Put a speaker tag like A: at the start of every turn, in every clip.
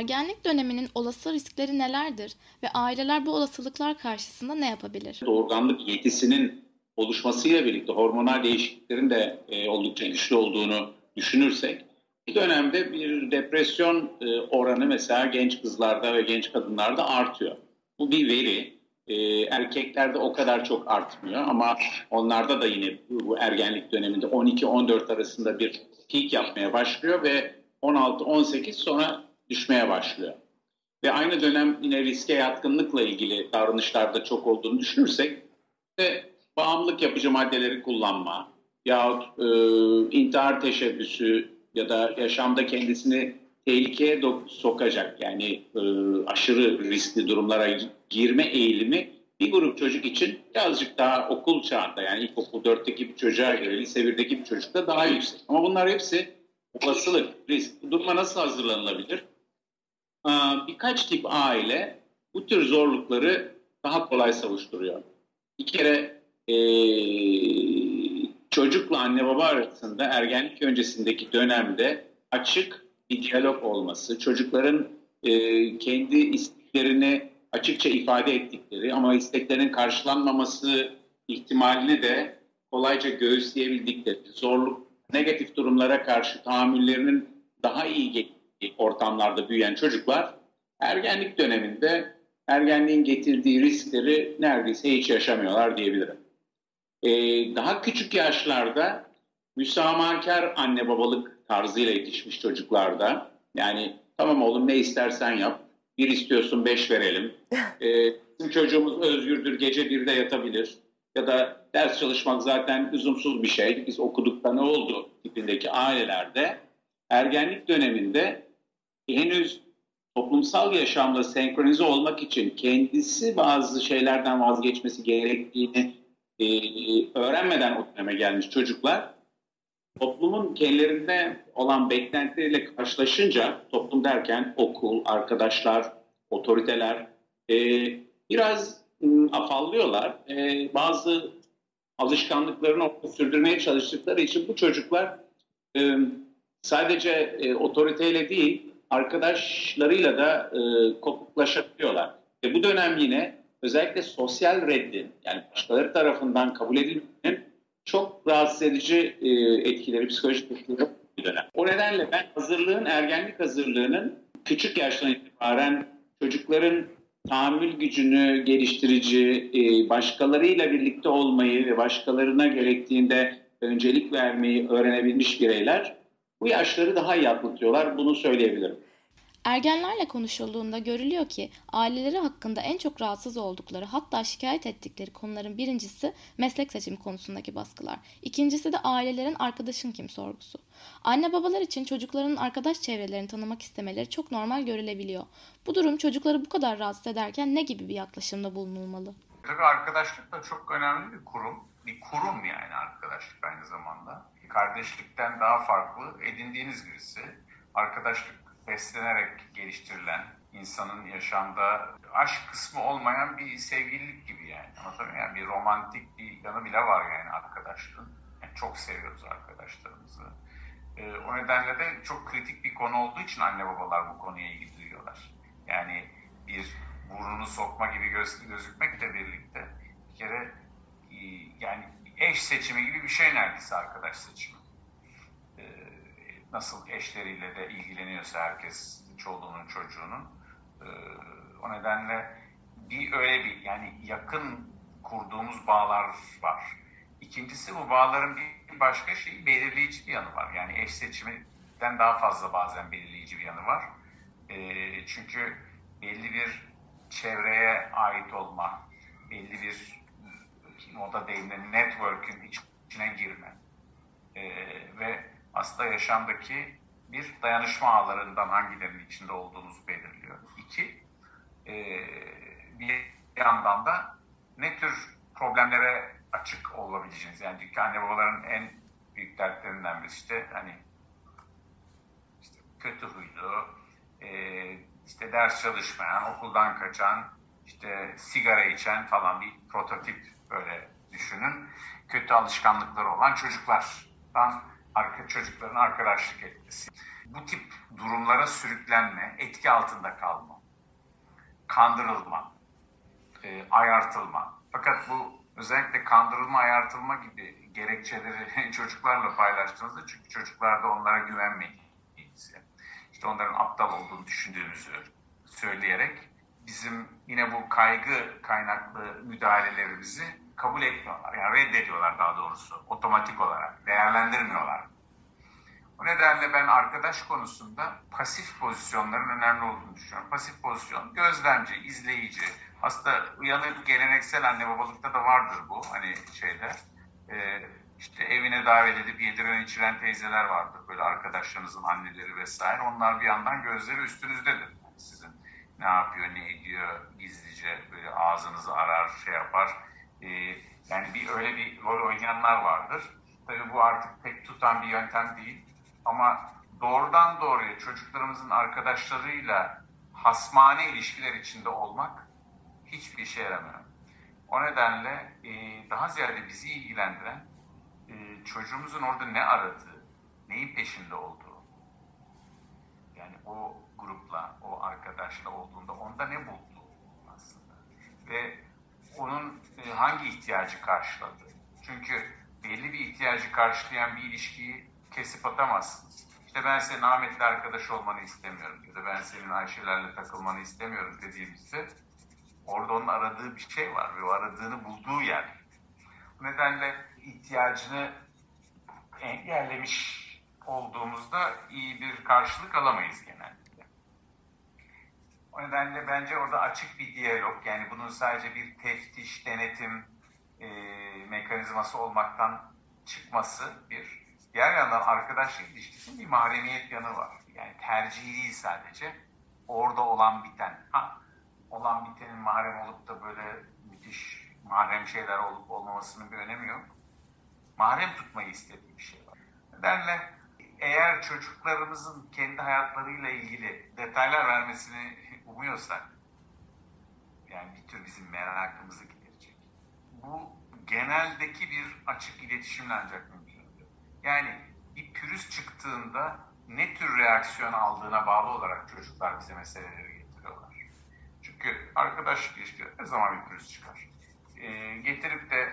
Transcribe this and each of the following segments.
A: Ergenlik döneminin olası riskleri nelerdir ve aileler bu olasılıklar karşısında ne yapabilir?
B: Doğurganlık yetisinin oluşmasıyla birlikte hormonal değişikliklerin de e, oldukça güçlü olduğunu düşünürsek bir dönemde bir depresyon e, oranı mesela genç kızlarda ve genç kadınlarda artıyor. Bu bir veri. E, erkeklerde o kadar çok artmıyor ama onlarda da yine bu ergenlik döneminde 12-14 arasında bir peak yapmaya başlıyor ve 16-18 sonra düşmeye başlıyor. Ve aynı dönem yine riske yatkınlıkla ilgili davranışlarda çok olduğunu düşünürsek ve bağımlılık yapıcı maddeleri kullanma yahut e, intihar teşebbüsü ya da yaşamda kendisini tehlikeye sokacak yani e, aşırı riskli durumlara girme eğilimi bir grup çocuk için birazcık daha okul çağında yani ilkokul 4'teki bir çocuğa göre lise 1'deki bir çocukta daha yüksek. Ama bunlar hepsi olasılık, risk. Bu duruma nasıl hazırlanılabilir? Birkaç tip aile bu tür zorlukları daha kolay savuşturuyor. Bir kere e, çocukla anne baba arasında ergenlik öncesindeki dönemde açık bir diyalog olması, çocukların e, kendi isteklerini açıkça ifade ettikleri ama isteklerin karşılanmaması ihtimalini de kolayca göğüsleyebildikleri, zorluk, negatif durumlara karşı tahammüllerinin daha iyi ortamlarda büyüyen çocuklar ergenlik döneminde ergenliğin getirdiği riskleri neredeyse hiç yaşamıyorlar diyebilirim. Ee, daha küçük yaşlarda müsamahakar anne babalık tarzıyla yetişmiş çocuklarda yani tamam oğlum ne istersen yap, bir istiyorsun beş verelim, ee, bizim çocuğumuz özgürdür gece birde yatabilir. Ya da ders çalışmak zaten lüzumsuz bir şey, biz okuduk da ne oldu? tipindeki ailelerde ergenlik döneminde henüz toplumsal yaşamla senkronize olmak için kendisi bazı şeylerden vazgeçmesi gerektiğini e, öğrenmeden o döneme gelmiş çocuklar toplumun kendilerinde olan beklentileriyle karşılaşınca toplum derken okul, arkadaşlar, otoriteler e, biraz ım, afallıyorlar. E, bazı alışkanlıklarını sürdürmeye çalıştıkları için bu çocuklar e, sadece e, otoriteyle değil arkadaşlarıyla da e, kopuklaşabiliyorlar. Ve bu dönem yine özellikle sosyal reddin yani başkaları tarafından kabul edilmenin çok rahatsız edici e, etkileri, psikolojik etkileri bir dönem. O nedenle ben hazırlığın, ergenlik hazırlığının küçük yaştan itibaren çocukların tahammül gücünü geliştirici, e, başkalarıyla birlikte olmayı ve başkalarına gerektiğinde öncelik vermeyi öğrenebilmiş bireyler bu yaşları daha iyi atlatıyorlar. Bunu söyleyebilirim.
A: Ergenlerle konuşulduğunda görülüyor ki aileleri hakkında en çok rahatsız oldukları hatta şikayet ettikleri konuların birincisi meslek seçimi konusundaki baskılar. İkincisi de ailelerin arkadaşın kim sorgusu. Anne babalar için çocukların arkadaş çevrelerini tanımak istemeleri çok normal görülebiliyor. Bu durum çocukları bu kadar rahatsız ederken ne gibi bir yaklaşımda bulunulmalı?
C: Tabii arkadaşlık da çok önemli bir kurum. Bir kurum yani zamanda. Kardeşlikten daha farklı edindiğiniz birisi. Arkadaşlık beslenerek geliştirilen, insanın yaşamda aşk kısmı olmayan bir sevgililik gibi yani. Anlatabiliyor Yani bir romantik bir yanı bile var yani arkadaşlığın. Yani çok seviyoruz arkadaşlarımızı. Ee, o nedenle de çok kritik bir konu olduğu için anne babalar bu konuya ilgi duyuyorlar. Yani bir burnunu sokma gibi göz, gözükmekle birlikte bir kere e, yani eş seçimi gibi bir şey neredeyse arkadaş seçimi nasıl eşleriyle de ilgileniyorsa herkes çoluğunun çocuğunun e, o nedenle bir öyle bir yani yakın kurduğumuz bağlar var. İkincisi bu bağların bir başka şey belirleyici bir yanı var. Yani eş seçiminden daha fazla bazen belirleyici bir yanı var. E, çünkü belli bir çevreye ait olma, belli bir moda deyimle network'ün içine girme e, ve aslında yaşamdaki bir dayanışma ağlarından hangilerinin içinde olduğunuzu belirliyor. İki, e, bir yandan da ne tür problemlere açık olabileceğiniz. Yani çünkü anne babaların en büyük dertlerinden birisi işte hani işte kötü huylu, e, işte ders çalışmayan, okuldan kaçan, işte sigara içen falan bir prototip böyle düşünün. Kötü alışkanlıkları olan çocuklardan
B: arka çocukların arkadaşlık etmesi. Bu tip durumlara sürüklenme, etki altında kalma, kandırılma, e, ayartılma. Fakat bu özellikle kandırılma, ayartılma gibi gerekçeleri çocuklarla paylaştığınızda çünkü çocuklar da onlara güvenmediğinizi, işte onların aptal olduğunu düşündüğünüzü söyleyerek bizim yine bu kaygı kaynaklı müdahalelerimizi kabul etmiyorlar. Yani reddediyorlar daha doğrusu otomatik olarak. Değerlendirmiyorlar. O nedenle ben arkadaş konusunda pasif pozisyonların önemli olduğunu düşünüyorum. Pasif pozisyon gözlemci, izleyici. Aslında uyanık geleneksel anne babalıkta da vardır bu hani şeyler. Ee, işte evine davet edip yediren içiren teyzeler vardır. Böyle arkadaşlarınızın anneleri vesaire. Onlar bir yandan gözleri üstünüzdedir. Yani sizin ne yapıyor, ne ediyor gizlice böyle ağzınızı arar, şey yapar. Ee, yani bir öyle bir rol oynayanlar vardır. Tabii bu artık pek tutan bir yöntem değil. Ama doğrudan doğruya çocuklarımızın arkadaşlarıyla hasmane ilişkiler içinde olmak hiçbir işe yaramıyor. O nedenle e, daha ziyade bizi ilgilendiren e, çocuğumuzun orada ne aradığı, neyin peşinde olduğu. Yani o grupla, o arkadaşla olduğunda onda ne buldu aslında. Ve onun e, hangi ihtiyacı karşıladı. Çünkü belli bir ihtiyacı karşılayan bir ilişkiyi kesip atamazsınız. İşte ben senin Ahmet'le arkadaş olmanı istemiyorum ya da ben senin Ayşe'lerle takılmanı istemiyorum dediğimizde orada onun aradığı bir şey var ve o aradığını bulduğu yer. Bu nedenle ihtiyacını engellemiş olduğumuzda iyi bir karşılık alamayız genellikle. O nedenle bence orada açık bir diyalog yani bunun sadece bir teftiş, denetim e, mekanizması olmaktan çıkması bir. Diğer yandan arkadaşlık ilişkisinin bir mahremiyet yanı var. Yani tercihi değil sadece. Orada olan biten. Ha, olan bitenin mahrem olup da böyle müthiş mahrem şeyler olup olmamasının bir önemi yok. Mahrem tutmayı istediği bir şey var. Nedenle eğer çocuklarımızın kendi hayatlarıyla ilgili detaylar vermesini umuyorsak, yani bir tür bizim merakımızı giderecek. Bu geneldeki bir açık iletişimle ancak mümkündür. Yani bir pürüz çıktığında ne tür reaksiyon aldığına bağlı olarak çocuklar bize meseleleri getiriyorlar. Çünkü arkadaşlık ilişkileri ne zaman bir pürüz çıkar. Ee, getirip de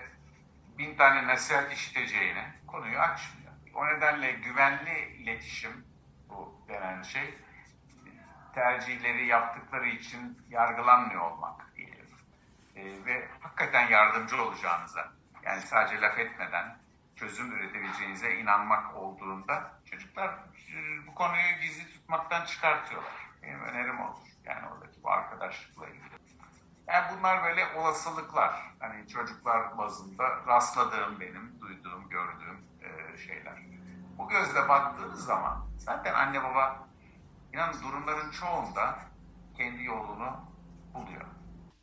B: bin tane nasihat işiteceğine konuyu açmıyor. O nedenle güvenli iletişim bu denen şey tercihleri yaptıkları için yargılanmıyor olmak diyelim. E, ve hakikaten yardımcı olacağınıza yani sadece laf etmeden çözüm üretebileceğinize inanmak olduğunda çocuklar bu konuyu gizli tutmaktan çıkartıyorlar. Benim önerim olur. Yani oradaki bu arkadaşlıkla ilgili. Yani bunlar böyle olasılıklar. Hani çocuklar bazında rastladığım benim, duyduğum, gördüğüm e, şeyler. Bu gözle baktığınız zaman zaten anne baba inanın durumların çoğunda kendi yolunu buluyor.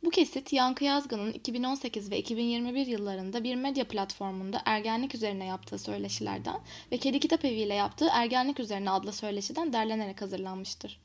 A: Bu kesit Yankı Yazgan'ın 2018 ve 2021 yıllarında bir medya platformunda ergenlik üzerine yaptığı söyleşilerden ve Kedi Kitap Evi ile yaptığı Ergenlik Üzerine adlı söyleşiden derlenerek hazırlanmıştır.